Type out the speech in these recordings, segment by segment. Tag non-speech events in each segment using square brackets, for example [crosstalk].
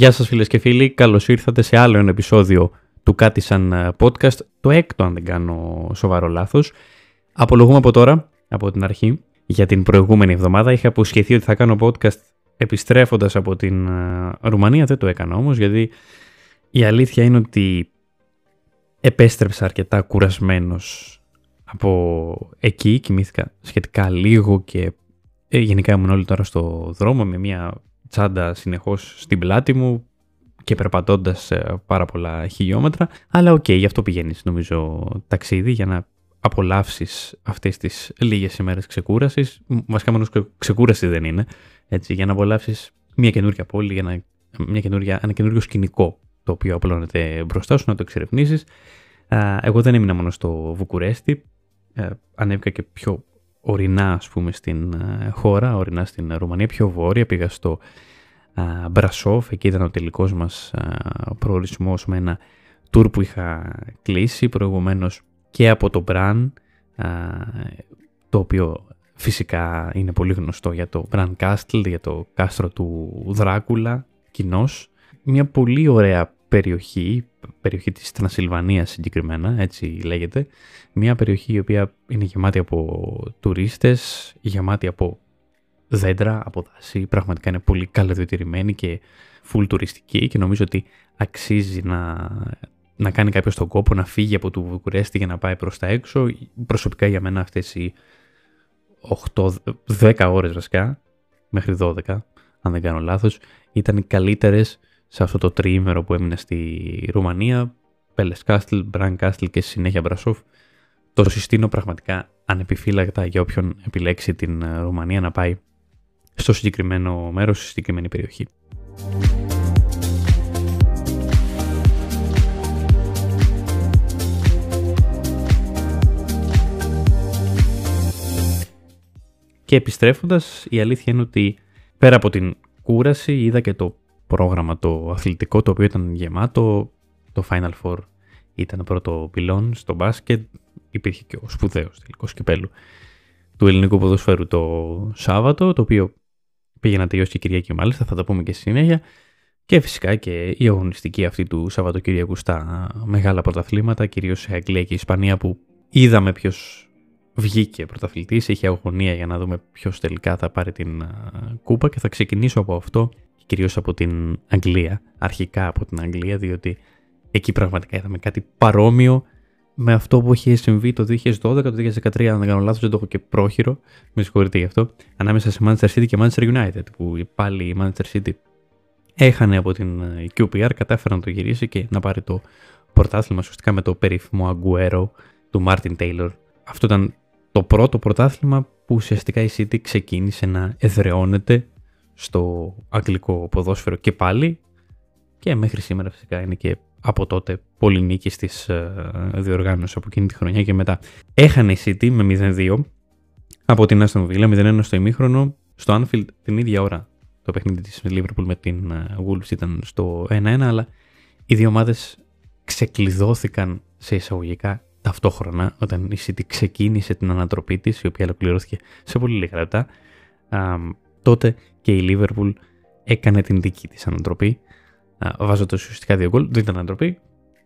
Γεια σας φίλες και φίλοι, καλώς ήρθατε σε άλλο ένα επεισόδιο του Κάτι Σαν ε, Podcast, το έκτο αν δεν κάνω σοβαρό λάθος. Απολογούμε από τώρα, από την αρχή, για την προηγούμενη εβδομάδα. Είχα αποσχεθεί ότι θα κάνω podcast επιστρέφοντας από την ε, Ρουμανία, δεν το έκανα όμως, γιατί η αλήθεια είναι ότι επέστρεψα αρκετά κουρασμένος από εκεί, κοιμήθηκα σχετικά λίγο και ε, γενικά ήμουν όλοι τώρα στο δρόμο με μια τσάντα συνεχώς στην πλάτη μου και περπατώντας πάρα πολλά χιλιόμετρα. Αλλά OK, okay, γι' αυτό πηγαίνεις νομίζω ταξίδι για να απολαύσεις αυτές τις λίγες ημέρες ξεκούρασης. Βασικά μόνος ξεκούραση δεν είναι. Έτσι, για να απολαύσεις μια καινούργια πόλη, για να, μια καινούργια, ένα καινούργιο σκηνικό το οποίο απλώνεται μπροστά σου, να το εξερευνήσεις. Εγώ δεν έμεινα μόνο στο Βουκουρέστι, ε, ανέβηκα και πιο ορεινά ας πούμε στην ε, χώρα, ορεινά στην Ρουμανία, πιο βόρεια, πήγα στο Μπρασόφ, εκεί ήταν ο τελικός μας προορισμός με ένα tour που είχα κλείσει προηγουμένως και από το Μπραν, το οποίο φυσικά είναι πολύ γνωστό για το Μπραν Castle, για το κάστρο του Δράκουλα, κοινός. Μια πολύ ωραία περιοχή, περιοχή της Τρανσιλβανίας συγκεκριμένα, έτσι λέγεται. Μια περιοχή η οποία είναι γεμάτη από τουρίστες, γεμάτη από δέντρα, από δάση. Πραγματικά είναι πολύ καλωδιοτηρημένη και full τουριστική και νομίζω ότι αξίζει να, να κάνει κάποιος τον κόπο να φύγει από το Βουκουρέστι για να πάει προς τα έξω. Προσωπικά για μένα αυτές οι 8-10 ώρες βασικά, μέχρι 12, αν δεν κάνω λάθος, ήταν οι καλύτερες σε αυτό το τριήμερο που έμεινε στη Ρουμανία, Πέλες Κάστλ, Μπραν Κάστλ και συνέχεια Μπρασόφ. Το συστήνω πραγματικά ανεπιφύλακτα για όποιον επιλέξει την ε, Ρουμανία να πάει στο συγκεκριμένο μέρος, στη συγκεκριμένη περιοχή. Και επιστρέφοντας, η αλήθεια είναι ότι πέρα από την κούραση είδα και το πρόγραμμα το αθλητικό το οποίο ήταν γεμάτο. Το Final Four ήταν πρώτο πυλόν στο μπάσκετ. Υπήρχε και ο σπουδαίος τελικός κυπέλου του ελληνικού ποδοσφαίρου το Σάββατο, το οποίο πήγε να τελειώσει και Κυριακή μάλιστα, θα τα πούμε και στη συνέχεια. Και φυσικά και η αγωνιστική αυτή του Σαββατοκύριακου στα μεγάλα πρωταθλήματα, κυρίως σε Αγγλία και Ισπανία, που είδαμε ποιος βγήκε πρωταθλητής. Είχε αγωνία για να δούμε ποιος τελικά θα πάρει την κούπα και θα ξεκινήσω από αυτό κυρίως από την Αγγλία, αρχικά από την Αγγλία, διότι εκεί πραγματικά είδαμε κάτι παρόμοιο με αυτό που είχε συμβεί το 2012, το 2013, αν δεν κάνω λάθος, δεν το έχω και πρόχειρο, με συγχωρείτε γι' αυτό, ανάμεσα σε Manchester City και Manchester United, που πάλι η Manchester City έχανε από την ε, QPR, κατάφερε να το γυρίσει και να πάρει το πρωτάθλημα, ουσιαστικά με το περίφημο Aguero του Martin Taylor. Αυτό ήταν το πρώτο πρωτάθλημα που ουσιαστικά η City ξεκίνησε να εδραιώνεται στο αγγλικό ποδόσφαιρο και πάλι και μέχρι σήμερα φυσικά είναι και από τότε πολύ νίκης στις ε, διοργάνωσης από εκείνη τη χρονιά και μετά. Έχανε η City με 0-2 από την Aston Villa, 0-1 στο ημίχρονο. Στο Anfield την ίδια ώρα το παιχνίδι της Liverpool με την ε, Wolves ήταν στο 1-1, αλλά οι δύο ομάδες ξεκλειδώθηκαν σε εισαγωγικά ταυτόχρονα όταν η City ξεκίνησε την ανατροπή της, η οποία ολοκληρώθηκε σε πολύ λίγα λεπτά τότε και η Liverpool έκανε την δική της ανατροπή βάζοντας ουσιαστικά δύο γκολ. Δεν ήταν ανατροπή,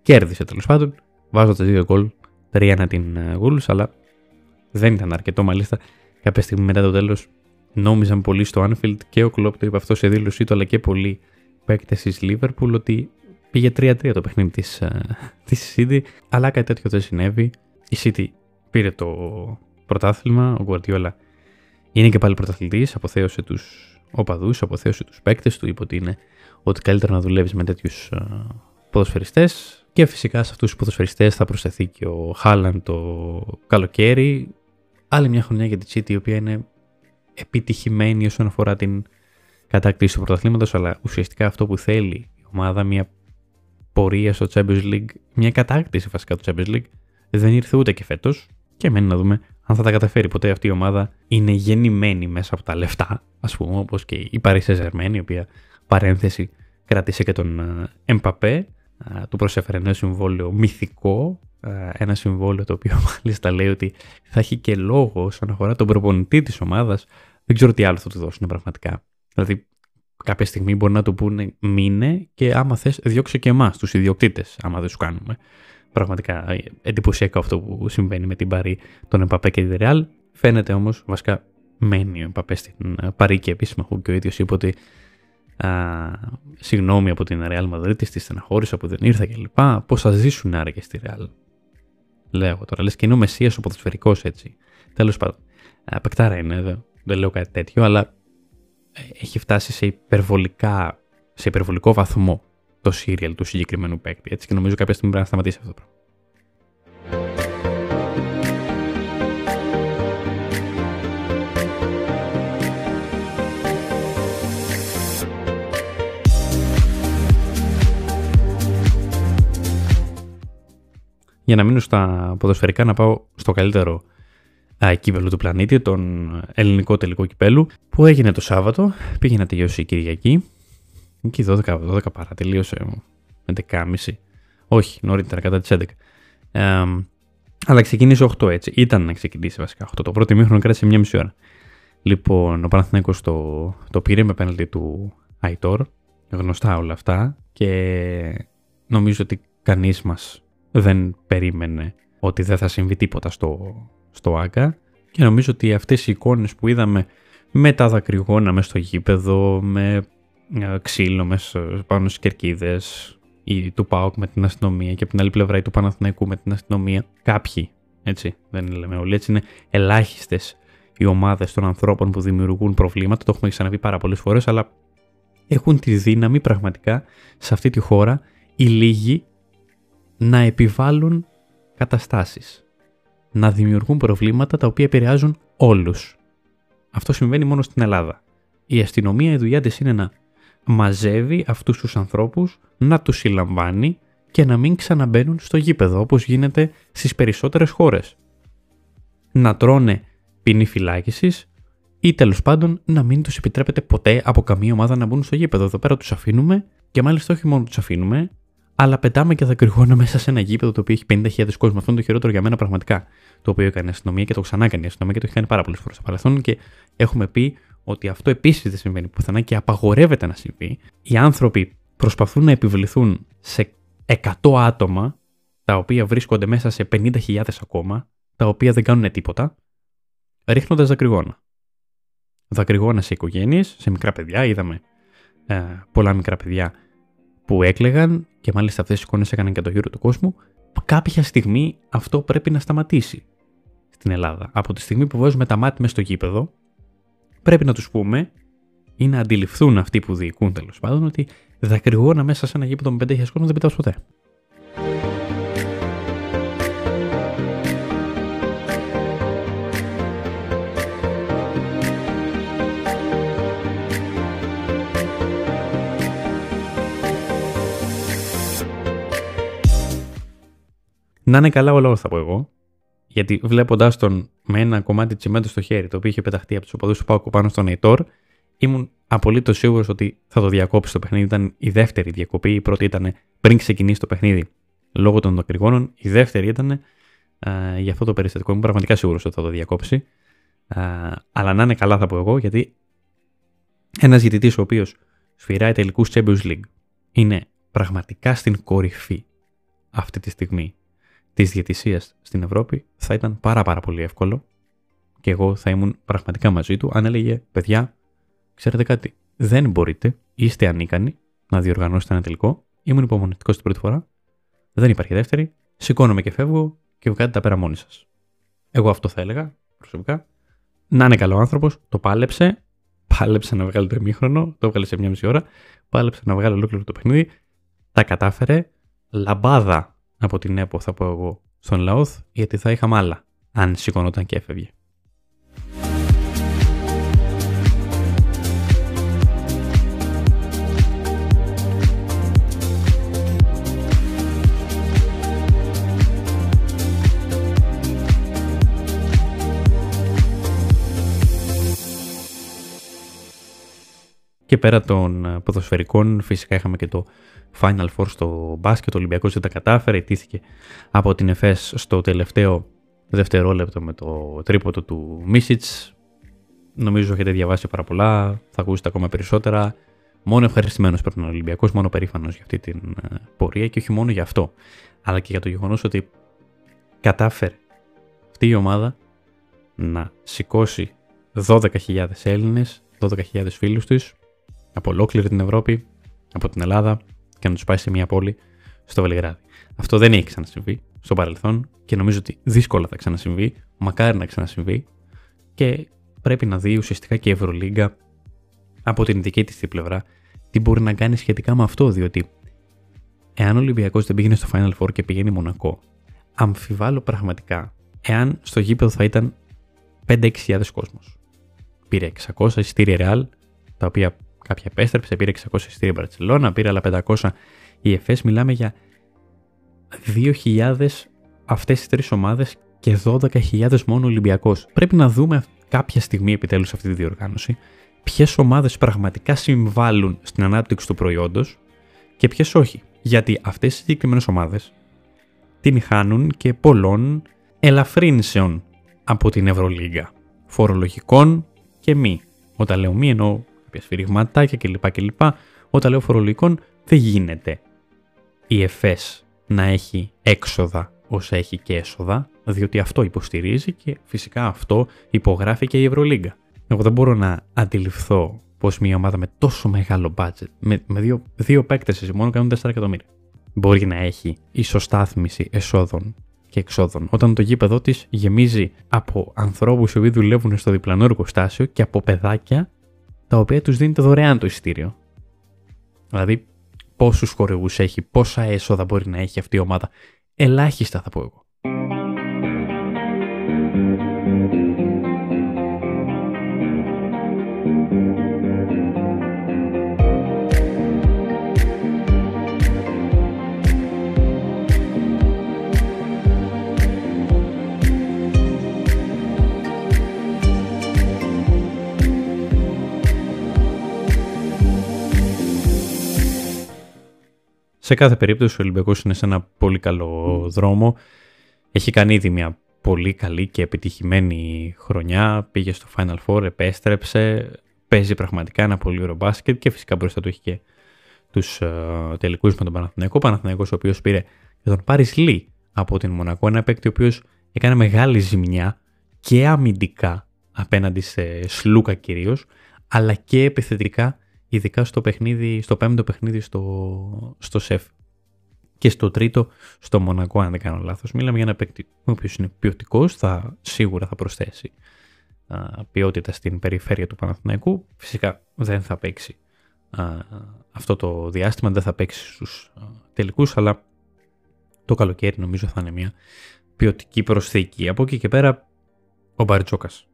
κέρδισε τέλος πάντων, βάζοντας δύο γκολ 3-1 την ε, Wolves, αλλά δεν ήταν αρκετό. Μάλιστα, κάποια στιγμή μετά το τέλος νόμιζαν πολύ στο Anfield και ο Klopp το είπε αυτό σε δήλωσή του, αλλά και πολλοί παίκτες της Liverpool ότι πήγε 3-3 το παιχνίδι της ε, της City, αλλά κάτι τέτοιο δεν συνέβη. Η City πήρε το πρωτάθλημα, ο Guardiola είναι και πάλι πρωταθλητής, αποθέωσε τους οπαδούς, αποθέωσε τους παίκτες του, είπε ότι είναι ότι καλύτερα να δουλεύεις με τέτοιους ε, ποδοσφαιριστές. Και φυσικά σε αυτούς τους ποδοσφαιριστές θα προσθεθεί και ο Χάλαν το καλοκαίρι. Άλλη μια χρονιά για τη City, η οποία είναι επιτυχημένη όσον αφορά την κατάκτηση του πρωταθλήματος, αλλά ουσιαστικά αυτό που θέλει η ομάδα, μια πορεία στο Champions League, μια κατάκτηση βασικά του Champions League, δεν ήρθε ούτε και φέτος. Και μένει να δούμε αν θα τα καταφέρει ποτέ αυτή η ομάδα είναι γεννημένη μέσα από τα λεφτά, ας πούμε, όπως και η Paris saint η οποία παρένθεση κράτησε και τον Εμπαπέ, του προσέφερε ένα συμβόλαιο μυθικό, ένα συμβόλαιο το οποίο [laughs] μάλιστα λέει ότι θα έχει και λόγο όσον αφορά τον προπονητή της ομάδας, δεν ξέρω τι άλλο θα του δώσουν πραγματικά. Δηλαδή, κάποια στιγμή μπορεί να του πούνε μείνε και άμα θες διώξε και εμάς τους ιδιοκτήτες άμα δεν σου κάνουμε. Πραγματικά ε, εντυπωσιακό αυτό που συμβαίνει με την Παρή, τον Εμπαπέ και τη Ρεάλ. Φαίνεται όμως βασικά μένει ο Εμπαπέ στην ε, Παρή και επίσημα και ο ίδιος είπε ότι α, συγγνώμη από την Real Madrid, τη στεναχώρησα που δεν ήρθα κλπ. Πώς θα ζήσουν άραγε στη Real. Λέω τώρα, λες και είναι ο Μεσία ο ποδοσφαιρικός έτσι. Τέλος πάντων. Απεκτάρα είναι, δεν, δεν λέω κάτι τέτοιο, αλλά ε, έχει φτάσει σε, υπερβολικά, σε υπερβολικό βαθμό το σύριαλ του συγκεκριμένου παίκτη. Έτσι και νομίζω κάποια στιγμή πρέπει να σταματήσει αυτό το πράγμα. Για να μείνω στα ποδοσφαιρικά, να πάω στο καλύτερο α, κύπελο του πλανήτη, τον ελληνικό τελικό κυπέλου, που έγινε το Σάββατο. Πήγε να τελειώσει η Κυριακή. Εκεί 12, 12 παρά, τελείωσε 11.30. Όχι, νωρίτερα κατά τις 11. Ε, αλλά ξεκίνησε 8 έτσι. Ήταν να ξεκινήσει βασικά 8. Το πρώτο μήχρονο κράτησε μια μισή ώρα. Λοιπόν, ο Παναθηναϊκός το, το πήρε με πέναλτι του Αϊτόρ. Γνωστά όλα αυτά. Και νομίζω ότι κανείς μας δεν περίμενε ότι δεν θα συμβεί τίποτα στο, στο ΆΚΑ και νομίζω ότι αυτές οι εικόνες που είδαμε με τα δακρυγόνα μέσα στο γήπεδο, με ε, ξύλο μέσα πάνω στις κερκίδες ή του ΠΑΟΚ με την αστυνομία και από την άλλη πλευρά ή του Παναθηναϊκού με την αστυνομία, κάποιοι, έτσι, δεν λέμε όλοι, έτσι είναι ελάχιστες οι ομάδες των ανθρώπων που δημιουργούν προβλήματα, το έχουμε ξαναπεί πάρα πολλές φορές, αλλά έχουν τη δύναμη πραγματικά σε αυτή τη χώρα οι λίγοι να επιβάλλουν καταστάσεις, να δημιουργούν προβλήματα τα οποία επηρεάζουν όλους. Αυτό συμβαίνει μόνο στην Ελλάδα. Η αστυνομία η δουλειά της είναι να μαζεύει αυτούς τους ανθρώπους, να τους συλλαμβάνει και να μην ξαναμπαίνουν στο γήπεδο όπως γίνεται στις περισσότερες χώρες. Να τρώνε ποινή φυλάκισης ή τέλος πάντων να μην τους επιτρέπεται ποτέ από καμία ομάδα να μπουν στο γήπεδο. Εδώ πέρα τους αφήνουμε και μάλιστα όχι μόνο τους αφήνουμε, αλλά πετάμε και δακρυγόνα μέσα σε ένα γήπεδο το οποίο έχει 50.000 κόσμο. Αυτό είναι το χειρότερο για μένα πραγματικά. Το οποίο έκανε η αστυνομία και το ξανά έκανε η αστυνομία και το έχει κάνει πάρα πολλές φορές στο παρελθόν. Και έχουμε πει ότι αυτό επίσης δεν συμβαίνει πουθενά και απαγορεύεται να συμβεί. Οι άνθρωποι προσπαθούν να επιβληθούν σε 100 άτομα τα οποία βρίσκονται μέσα σε 50.000 ακόμα, τα οποία δεν κάνουν τίποτα, ρίχνοντας δακρυγόνα. Δακρυγόνα σε οικογένειες, σε μικρά παιδιά. Είδαμε ε, πολλά μικρά παιδιά που έκλεγαν και μάλιστα αυτές οι εικόνες έκαναν και το γύρο του κόσμου, κάποια στιγμή αυτό πρέπει να σταματήσει στην Ελλάδα. Από τη στιγμή που βάζουμε τα μάτια μέσα στο γήπεδο, πρέπει να τους πούμε ή να αντιληφθούν αυτοί που διοικούν τέλος πάντων ότι δακρυγόνα μέσα σε ένα γήπεδο με 5.000 κόσμο δεν πετάς ποτέ. Να είναι καλά όλα θα πω εγώ. Γιατί βλέποντα τον με ένα κομμάτι τσιμέντο στο χέρι, το οποίο είχε πεταχτεί από τους οπαδούς του Πάουκ πάνω στον Αϊτόρ, ήμουν απολύτως σίγουρος ότι θα το διακόψει το παιχνίδι. Ήταν η δεύτερη διακοπή. Η πρώτη ήταν πριν ξεκινήσει το παιχνίδι λόγω των δακρυγόνων. Η δεύτερη ήταν uh, για αυτό το περιστατικό. Ήμουν πραγματικά σίγουρος ότι θα το διακόψει. Uh, αλλά να είναι καλά, θα πω εγώ, γιατί ένας διαιτητή ο οποίος σφυράει τελικούς Champions League είναι πραγματικά στην κορυφή αυτή τη στιγμή της διαιτησίας στην Ευρώπη θα ήταν πάρα πάρα πολύ εύκολο και εγώ θα ήμουν πραγματικά μαζί του αν έλεγε παιδιά, ξέρετε κάτι, δεν μπορείτε, είστε ανίκανοι να διοργανώσετε ένα τελικό, ήμουν υπομονετικός την πρώτη φορά, δεν υπάρχει δεύτερη, σηκώνομαι και φεύγω και βγάλετε τα πέρα μόνοι σας. Εγώ αυτό θα έλεγα προσωπικά. Να είναι καλό άνθρωπος, το πάλεψε, πάλεψε να βγάλει το εμίχρονο, το έβγαλε σε μια μισή ώρα, πάλεψε να βγάλει ολόκληρο το παιχνίδι, τα κατάφερε, λαμπάδα από την ΕΠΟ θα πω εγώ στον Λαόθ γιατί θα είχαμε άλλα αν σηκωνόταν και έφευγε. Και πέρα των ποδοσφαιρικών φυσικά είχαμε και το Final Four στο μπάσκετ. Ο Ολυμπιακός δεν τα κατάφερε. Ιτήθηκε από την ΕΦΕΣ στο τελευταίο δευτερόλεπτο με το τρίποτο του Μίσιτς. Νομίζω έχετε διαβάσει πάρα πολλά. Θα ακούσετε ακόμα περισσότερα. Μόνο ευχαριστημένος πρέπει να είναι ο Ολυμπιακός, μόνο περήφανος για αυτή την ε, πορεία και όχι μόνο για αυτό, αλλά και για το γεγονός ότι κατάφερε αυτή η ομάδα να σηκώσει 12.000 Έλληνες, 12.000 φίλους του από ολόκληρη την Ευρώπη, από την Ελλάδα και να τους πάει σε μια πόλη στο Βελιγράδι. Αυτό δεν έχει ξανασυμβεί στο παρελθόν και νομίζω ότι δύσκολα θα ξανασυμβεί, μακάρι να ξανασυμβεί και πρέπει να δει ουσιαστικά και η Ευρωλίγκα από την δική της πλευρά τι μπορεί να κάνει σχετικά με αυτό, διότι εάν ο Ολυμπιακός δεν πήγαινε στο Final Four και πηγαίνει Μονακό, αμφιβάλλω πραγματικά εάν στο γήπεδο θα ήταν 5-6 κόσμος. Πήρε 600 εισιτήρια Real, τα οποία κάποια επέστρεψε, πήρε 600 εισιτήρια Μπαρσελόνα, πήρε άλλα 500 η ΕΦΕΣ. Μιλάμε για 2.000 αυτές τις τρεις ομάδες και 12.000 μόνο Ολυμπιακός. Πρέπει να δούμε κάποια στιγμή επιτέλους αυτή τη διοργάνωση ποιες ομάδες πραγματικά συμβάλλουν στην ανάπτυξη του προϊόντος και ποιες όχι. Γιατί αυτές οι συγκεκριμένες ομάδες την χάνουν και πολλών ελαφρύνσεων από την Ευρωλίγκα. Φορολογικών και μη. Όταν λέω μη εννοώ κάποια σφυριγματάκια κλπ. κλπ. Όταν λέω φορολογικών δεν γίνεται η ΕΦΕΣ να έχει έξοδα όσα έχει και έσοδα, διότι αυτό υποστηρίζει και φυσικά αυτό υπογράφει και η Ευρωλίγκα. Εγώ δεν μπορώ να αντιληφθώ πώς μια ομάδα με τόσο μεγάλο budget, με, με δύο, δύο παίκτες μόνο κάνουν 4 εκατομμύρια, μπορεί να έχει ισοστάθμιση εσόδων και εξόδων. Όταν το γήπεδο της γεμίζει από ανθρώπους οι οποίοι δουλεύουν στο διπλανό εργοστάσιο και από παιδάκια τα οποία τους δίνεται δωρεάν το ειστήριο. Δηλαδή, πόσους χορηγούς έχει, πόσα έσοδα μπορεί να έχει αυτή η ομάδα. Ελάχιστα θα πω εγώ. Σε κάθε περίπτωση ο Ολυμπιακός είναι σε ένα πολύ καλό δρόμο. Έχει κάνει ήδη μια πολύ καλή και επιτυχημένη χρονιά. Πήγε στο Final Four, επέστρεψε. Παίζει πραγματικά ένα πολύ ωραίο μπάσκετ και φυσικά μπροστά του έχει και τους uh, τελικούς με τον Παναθηναϊκό. Ο Παναθηναϊκός ο οποίος πήρε τον Πάρις Λί από την Μονακό. Ένα παίκτη ο οποίος έκανε μεγάλη ζημιά και αμυντικά απέναντι σε Σλούκα κυρίως, αλλά και επιθετικά ειδικά στο παιχνίδι, στο πέμπτο παιχνίδι στο, στο ΣΕΦ. Και στο τρίτο, στο Μονακό, αν δεν κάνω λάθος. Μιλάμε για ένα παίκτη ο οποίος είναι ποιοτικός, θα, σίγουρα θα προσθέσει α, ποιότητα στην περιφέρεια του Παναθηναϊκού. Φυσικά δεν θα παίξει α, αυτό το διάστημα, δεν θα παίξει στους α, τελικούς, αλλά το καλοκαίρι νομίζω θα είναι μια ποιοτική προσθήκη. Από εκεί και πέρα, ο Μπαρτσόκας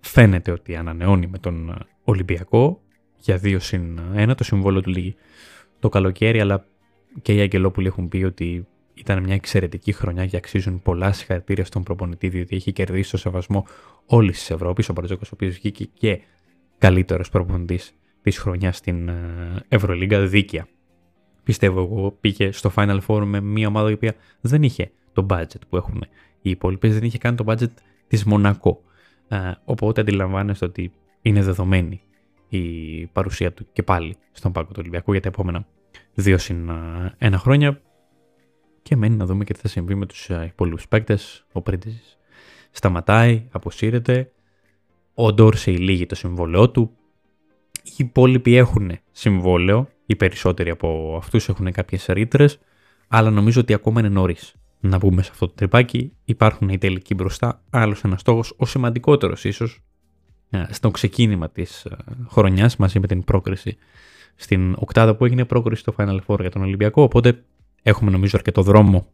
φαίνεται ότι ανανεώνει με τον Ολυμπιακό για δύο συν ένα το συμβόλαιο του λίγη το καλοκαίρι, αλλά και οι Αγγελόπουλοι έχουν πει ότι ήταν μια εξαιρετική χρονιά και αξίζουν πολλά συγχαρητήρια στον προπονητή, διότι έχει κερδίσει το σεβασμό όλης της Ευρώπης. Ο Μπαρτζόκος, ο οποίος βγήκε και καλύτερος προπονητής της χρονιάς στην ε, Ευρωλίγκα δίκαια. Πιστεύω εγώ πήγε στο Final Four με μια ομάδα η οποία δεν είχε το budget που έχουν οι υπόλοιπες, δεν είχε καν το budget της Μονακό. Ε, οπότε αντιλαμβάνεστε ότι είναι δεδομένη η παρουσία του και πάλι στον πάγκο του Ολυμπιακού για τα επόμενα δύο συν ένα χρόνια και μένει να δούμε και τι θα συμβεί με τους υπόλοιπους παίκτες. Ο Πρίντιζης σταματάει, αποσύρεται, ο Ντόρσεϊ λύγει το συμβόλαιό του, οι υπόλοιποι έχουν συμβόλαιο, οι περισσότεροι από αυτούς έχουν κάποιες ρήτρες, αλλά νομίζω ότι ακόμα είναι νωρίς να μπούμε σε αυτό το τρυπάκι. Υπάρχουν οι τελικοί μπροστά, άλλος ένας στόχος, ο σημαντικότερος ίσως, ε, στο ξεκίνημα της ε, χρονιάς μαζί με την πρόκριση. Στην οκτάδα που έγινε πρόκριση στο Final Four για τον Ολυμπιακό, οπότε έχουμε νομίζω αρκετό δρόμο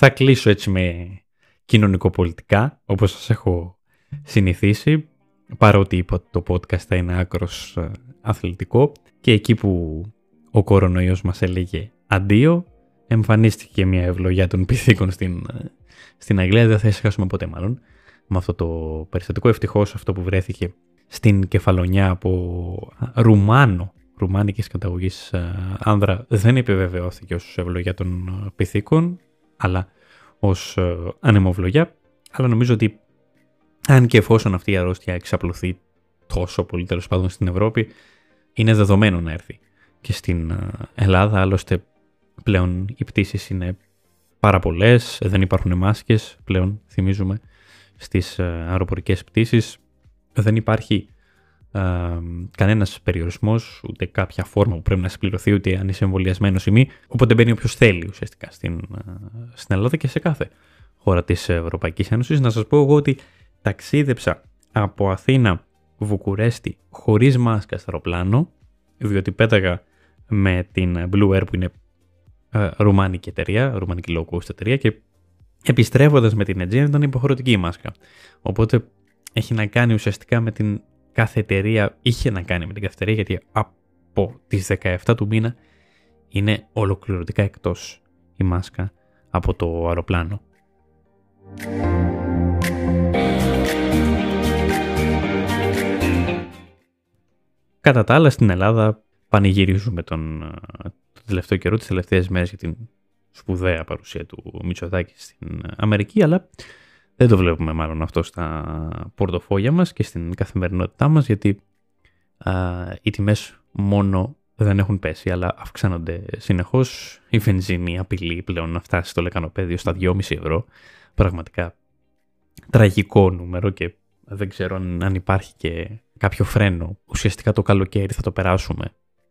Θα κλείσω έτσι με κοινωνικοπολιτικά, όπως σας έχω συνηθίσει, παρότι είπα το podcast θα είναι άκρος ε, αθλητικό και εκεί που ο κορονοϊός μας έλεγε αντίο, εμφανίστηκε μια ευλογιά των πυθίκων στην, ε, στην Αγγλία, δεν θα ησυχάσουμε ποτέ μάλλον. με αυτό το περιστατικό. Ευτυχώς αυτό που βρέθηκε στην κεφαλονιά από Ρουμάνο, ρουμάνικης καταγωγής άνδρα, δεν επιβεβαιώθηκε ως ευλογιά των πυθίκων, αλλά ως ανεμοβλογιά. Αλλά νομίζω ότι αν και εφόσον αυτή η αρρώστια εξαπλωθεί τόσο πολύ τέλος πάντων στην Ευρώπη, είναι δεδομένο να έρθει και στην Ελλάδα. Άλλωστε πλέον οι πτήσεις είναι πάρα πολλές, δεν υπάρχουν μάσκες πλέον, θυμίζουμε, στις αεροπορικές πτήσεις. Δεν υπάρχει ε, κανένας περιορισμός, ούτε κάποια φόρμα που πρέπει να συμπληρωθεί, ούτε αν είσαι εμβολιασμένος ή μη. Οπότε μπαίνει όποιος θέλει ουσιαστικά στην, στην Ελλάδα και σε κάθε χώρα της Ευρωπαϊκής Ένωσης. Να σας πω εγώ ότι ταξίδεψα από Αθήνα Βουκουρέστι χωρίς μάσκα στο αεροπλάνο, διότι πέταγα με την Blue Air που είναι ε, ρουμάνικη εταιρεία, ρουμάνικη low cost εταιρεία και επιστρέφοντας με την Aegean ήταν υποχρεωτική η μάσκα. Οπότε έχει να κάνει ουσιαστικά με την κάθε εταιρεία, είχε να κάνει με την κάθε εταιρεία γιατί από τις 17 του μήνα είναι ολοκληρωτικά εκτός η μάσκα από το αεροπλάνο. Κατά τα άλλα στην Ελλάδα πανηγυρίζουμε τον, το τελευταίο καιρό, τις τελευταίες μέρες για την σπουδαία παρουσία του Μητσοτάκη στην Αμερική, αλλά δεν το βλέπουμε μάλλον αυτό στα πορτοφόλια μας και στην καθημερινότητά μας, γιατί α, οι τιμές μόνο δεν έχουν πέσει, αλλά αυξάνονται συνεχώς. Η βενζίνη απειλεί πλέον να φτάσει στο λεκανοπέδιο στα 2,5 ευρώ. Πραγματικά τραγικό νούμερο και δεν ξέρω αν υπάρχει και κάποιο φρένο. Ουσιαστικά το καλοκαίρι θα το περάσουμε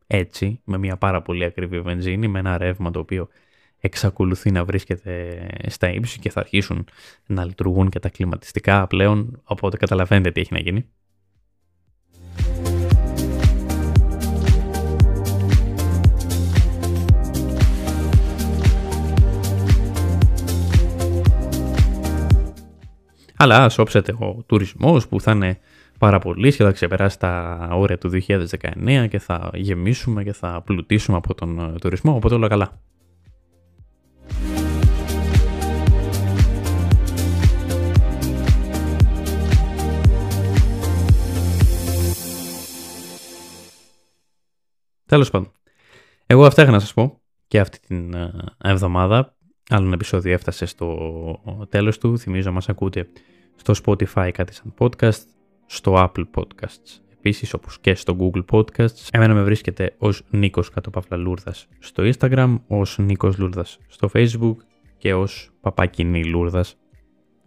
έτσι, με μια πάρα πολύ ακριβή βενζίνη, με ένα ρεύμα το οποίο εξακολουθεί να βρίσκεται στα ύψη και θα αρχίσουν να λειτουργούν και τα κλιματιστικά πλέον, οπότε καταλαβαίνετε τι έχει να γίνει. Αλλά ας όψετε ο τουρισμός που θα είναι πάρα πολύ και θα ξεπεράσει τα όρια του 2019 και θα γεμίσουμε και θα πλουτίσουμε από τον ε, τουρισμό, οπότε όλα καλά. Τέλος πάντων. Εγώ αυτά είχα να σας πω και αυτή την ε, εβδομάδα. Άλλο ένα επεισόδιο έφτασε στο τέλος του. Θυμίζω μας ακούτε στο Spotify κάτι σαν podcast, στο Apple Podcasts επίσης όπως και στο Google Podcasts. Εμένα με βρίσκεται ως Νίκος Κατοπαύλα Λούρδας στο Instagram, ως Νίκος Λούρδας στο Facebook και ως Παπάκινη Λούρδας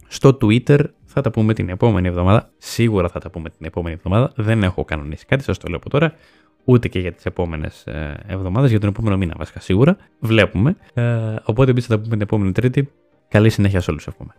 στο Twitter. Θα τα πούμε την επόμενη εβδομάδα. Σίγουρα θα τα πούμε την επόμενη εβδομάδα. Δεν έχω κανονίσει κάτι, σας το λέω από τώρα. Ούτε και για τις επόμενες ε, εβδομάδες, για τον επόμενο μήνα βασικά σίγουρα. Βλέπουμε. Ε, οπότε επίσης θα τα πούμε την επόμενη Τρίτη. Καλή συνέχεια σε όλους εύχομαι.